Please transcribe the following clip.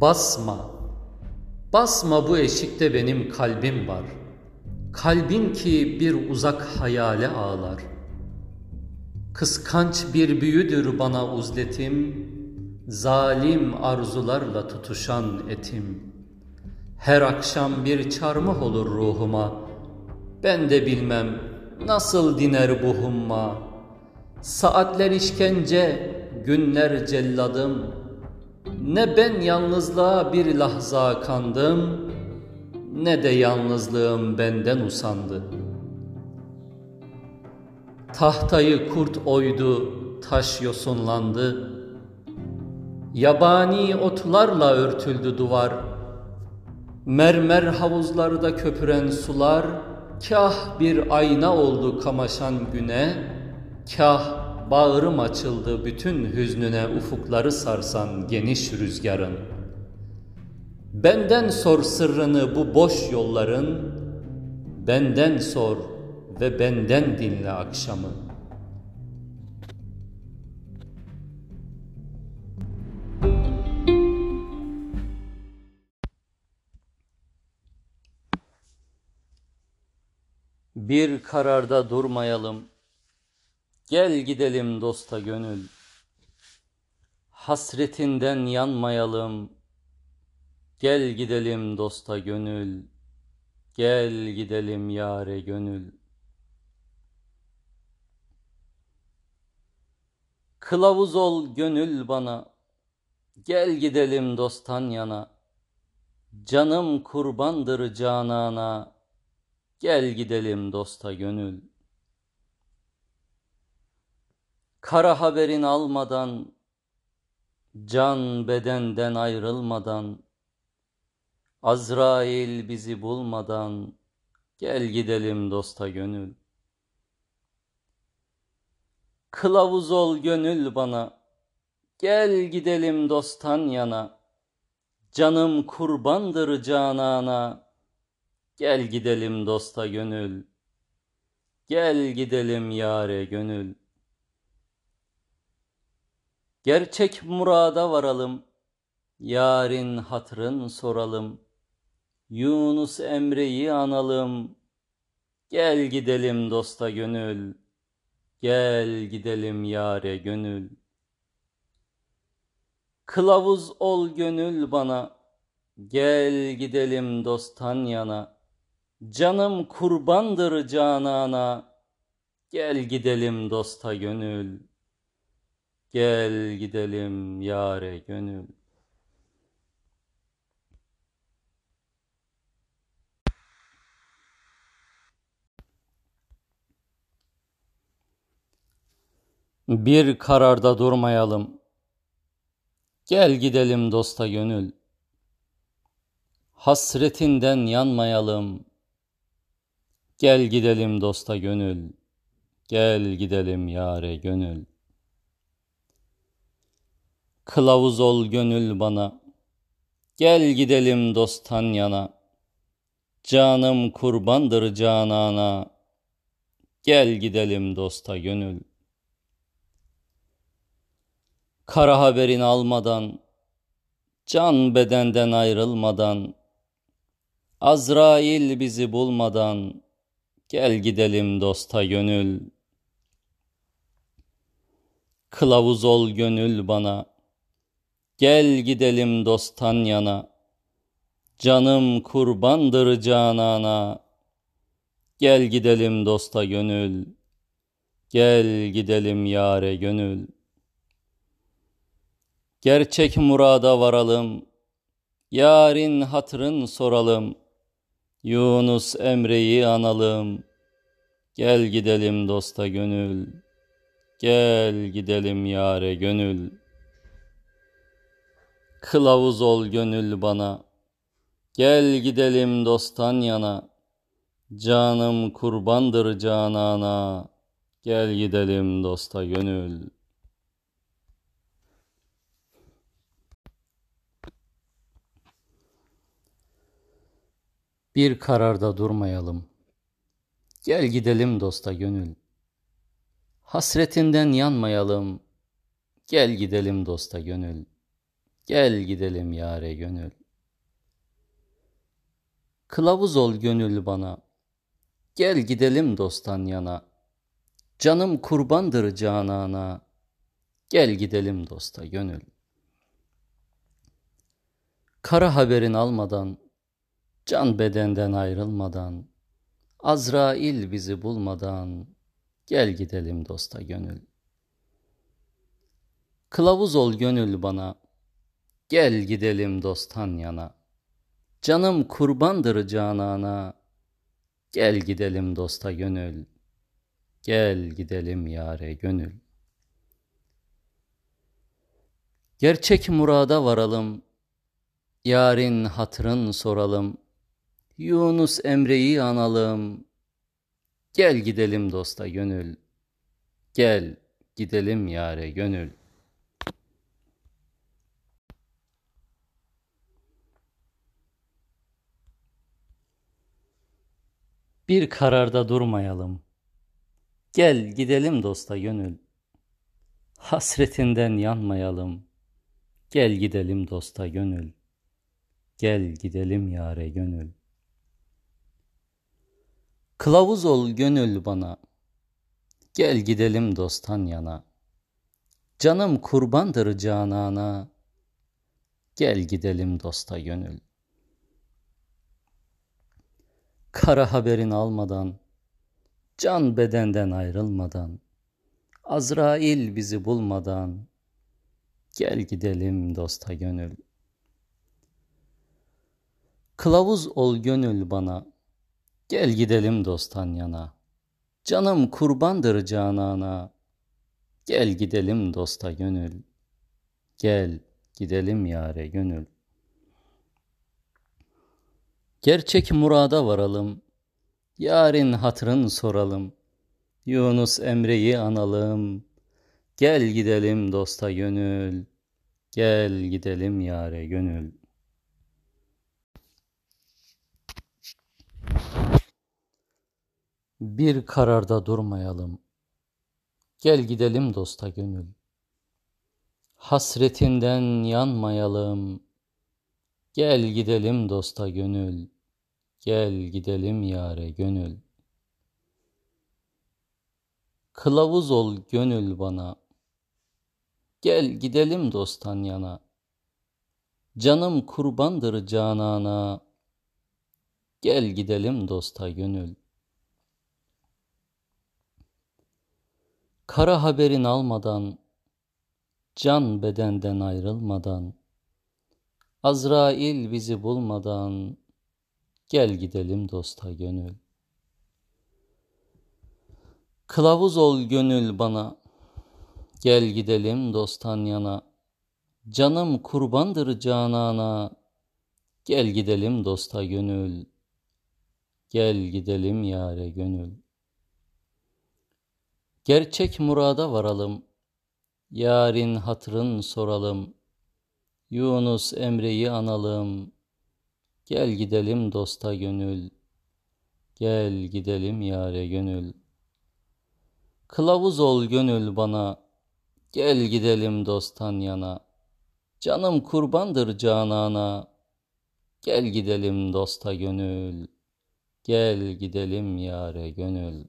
Basma, basma bu eşikte benim kalbim var. Kalbim ki bir uzak hayale ağlar. Kıskanç bir büyüdür bana uzletim, zalim arzularla tutuşan etim. Her akşam bir çarmıh olur ruhuma, ben de bilmem nasıl diner bu humma. Saatler işkence, günler celladım.'' Ne ben yalnızlığa bir lahza kandım, ne de yalnızlığım benden usandı. Tahtayı kurt oydu, taş yosunlandı. Yabani otlarla örtüldü duvar. Mermer havuzlarda köpüren sular, kah bir ayna oldu kamaşan güne, kah Bağrım açıldı bütün hüznüne ufukları sarsan geniş rüzgarın. Benden sor sırrını bu boş yolların, benden sor ve benden dinle akşamı. Bir kararda durmayalım, Gel gidelim dosta gönül. Hasretinden yanmayalım. Gel gidelim dosta gönül. Gel gidelim yare gönül. Kılavuz ol gönül bana. Gel gidelim dosttan yana. Canım kurbandır canana. Gel gidelim dosta gönül. Kara haberin almadan, can bedenden ayrılmadan, Azrail bizi bulmadan, gel gidelim dosta gönül. Kılavuz ol gönül bana, gel gidelim dosttan yana, Canım kurbandır canana, gel gidelim dosta gönül. Gel gidelim yare gönül. Gerçek murada varalım, yarın hatrın soralım. Yunus Emre'yi analım, gel gidelim dosta gönül, gel gidelim yare gönül. Kılavuz ol gönül bana, gel gidelim dosttan yana. Canım kurbandır canana, gel gidelim dosta gönül. Gel gidelim yare gönül. Bir kararda durmayalım. Gel gidelim dosta gönül. Hasretinden yanmayalım. Gel gidelim dosta gönül. Gel gidelim yare gönül. Kılavuz ol gönül bana, gel gidelim dosttan yana. Canım kurbandır canana, gel gidelim dosta gönül. Kara haberini almadan, can bedenden ayrılmadan, Azrail bizi bulmadan, gel gidelim dosta gönül. Kılavuz ol gönül bana, Gel gidelim dosttan yana, Canım kurbandır canana, Gel gidelim dosta gönül, Gel gidelim yare gönül. Gerçek murada varalım, Yarın hatrın soralım, Yunus Emre'yi analım, Gel gidelim dosta gönül, Gel gidelim yare gönül. Kılavuz ol gönül bana, Gel gidelim dosttan yana, Canım kurbandır canana, Gel gidelim dosta gönül. Bir kararda durmayalım. Gel gidelim dosta gönül. Hasretinden yanmayalım. Gel gidelim dosta gönül. Gel gidelim yare gönül. Kılavuz ol gönül bana. Gel gidelim dosttan yana. Canım kurbandır canana. Gel gidelim dosta gönül. Kara haberin almadan, can bedenden ayrılmadan, Azrail bizi bulmadan, gel gidelim dosta gönül. Kılavuz ol gönül bana, gel gidelim dosttan yana. Canım kurbandır canana, gel gidelim dosta gönül. Gel gidelim yare gönül. Gerçek murada varalım, yarın hatırın soralım. Yunus Emre'yi analım, gel gidelim dosta gönül. Gel gidelim yare gönül. Bir kararda durmayalım. Gel gidelim dosta gönül. Hasretinden yanmayalım. Gel gidelim dosta gönül. Gel gidelim yare gönül. Kılavuz ol gönül bana. Gel gidelim dosttan yana. Canım kurbandır canana. Gel gidelim dosta gönül. Kara haberin almadan, can bedenden ayrılmadan, Azrail bizi bulmadan, gel gidelim dosta gönül. Kılavuz ol gönül bana, gel gidelim dosttan yana. Canım kurbandır canana, gel gidelim dosta gönül. Gel gidelim yare gönül. Gerçek murada varalım, yarın hatırın soralım. Yunus Emre'yi analım, gel gidelim dosta gönül, gel gidelim yare gönül. Bir kararda durmayalım, gel gidelim dosta gönül. Hasretinden yanmayalım, Gel gidelim dosta gönül, gel gidelim yare gönül. Kılavuz ol gönül bana, gel gidelim dosttan yana. Canım kurbandır canana, gel gidelim dosta gönül. Kara haberin almadan, can bedenden ayrılmadan, Azrail bizi bulmadan gel gidelim dosta gönül. Kılavuz ol gönül bana, gel gidelim dostan yana. Canım kurbandır canana, gel gidelim dosta gönül. Gel gidelim yare gönül. Gerçek murada varalım, yarın hatırın soralım.'' Yunus Emre'yi analım. Gel gidelim dosta gönül. Gel gidelim yare gönül. Kılavuz ol gönül bana. Gel gidelim dosttan yana. Canım kurbandır canana. Gel gidelim dosta gönül. Gel gidelim yare gönül.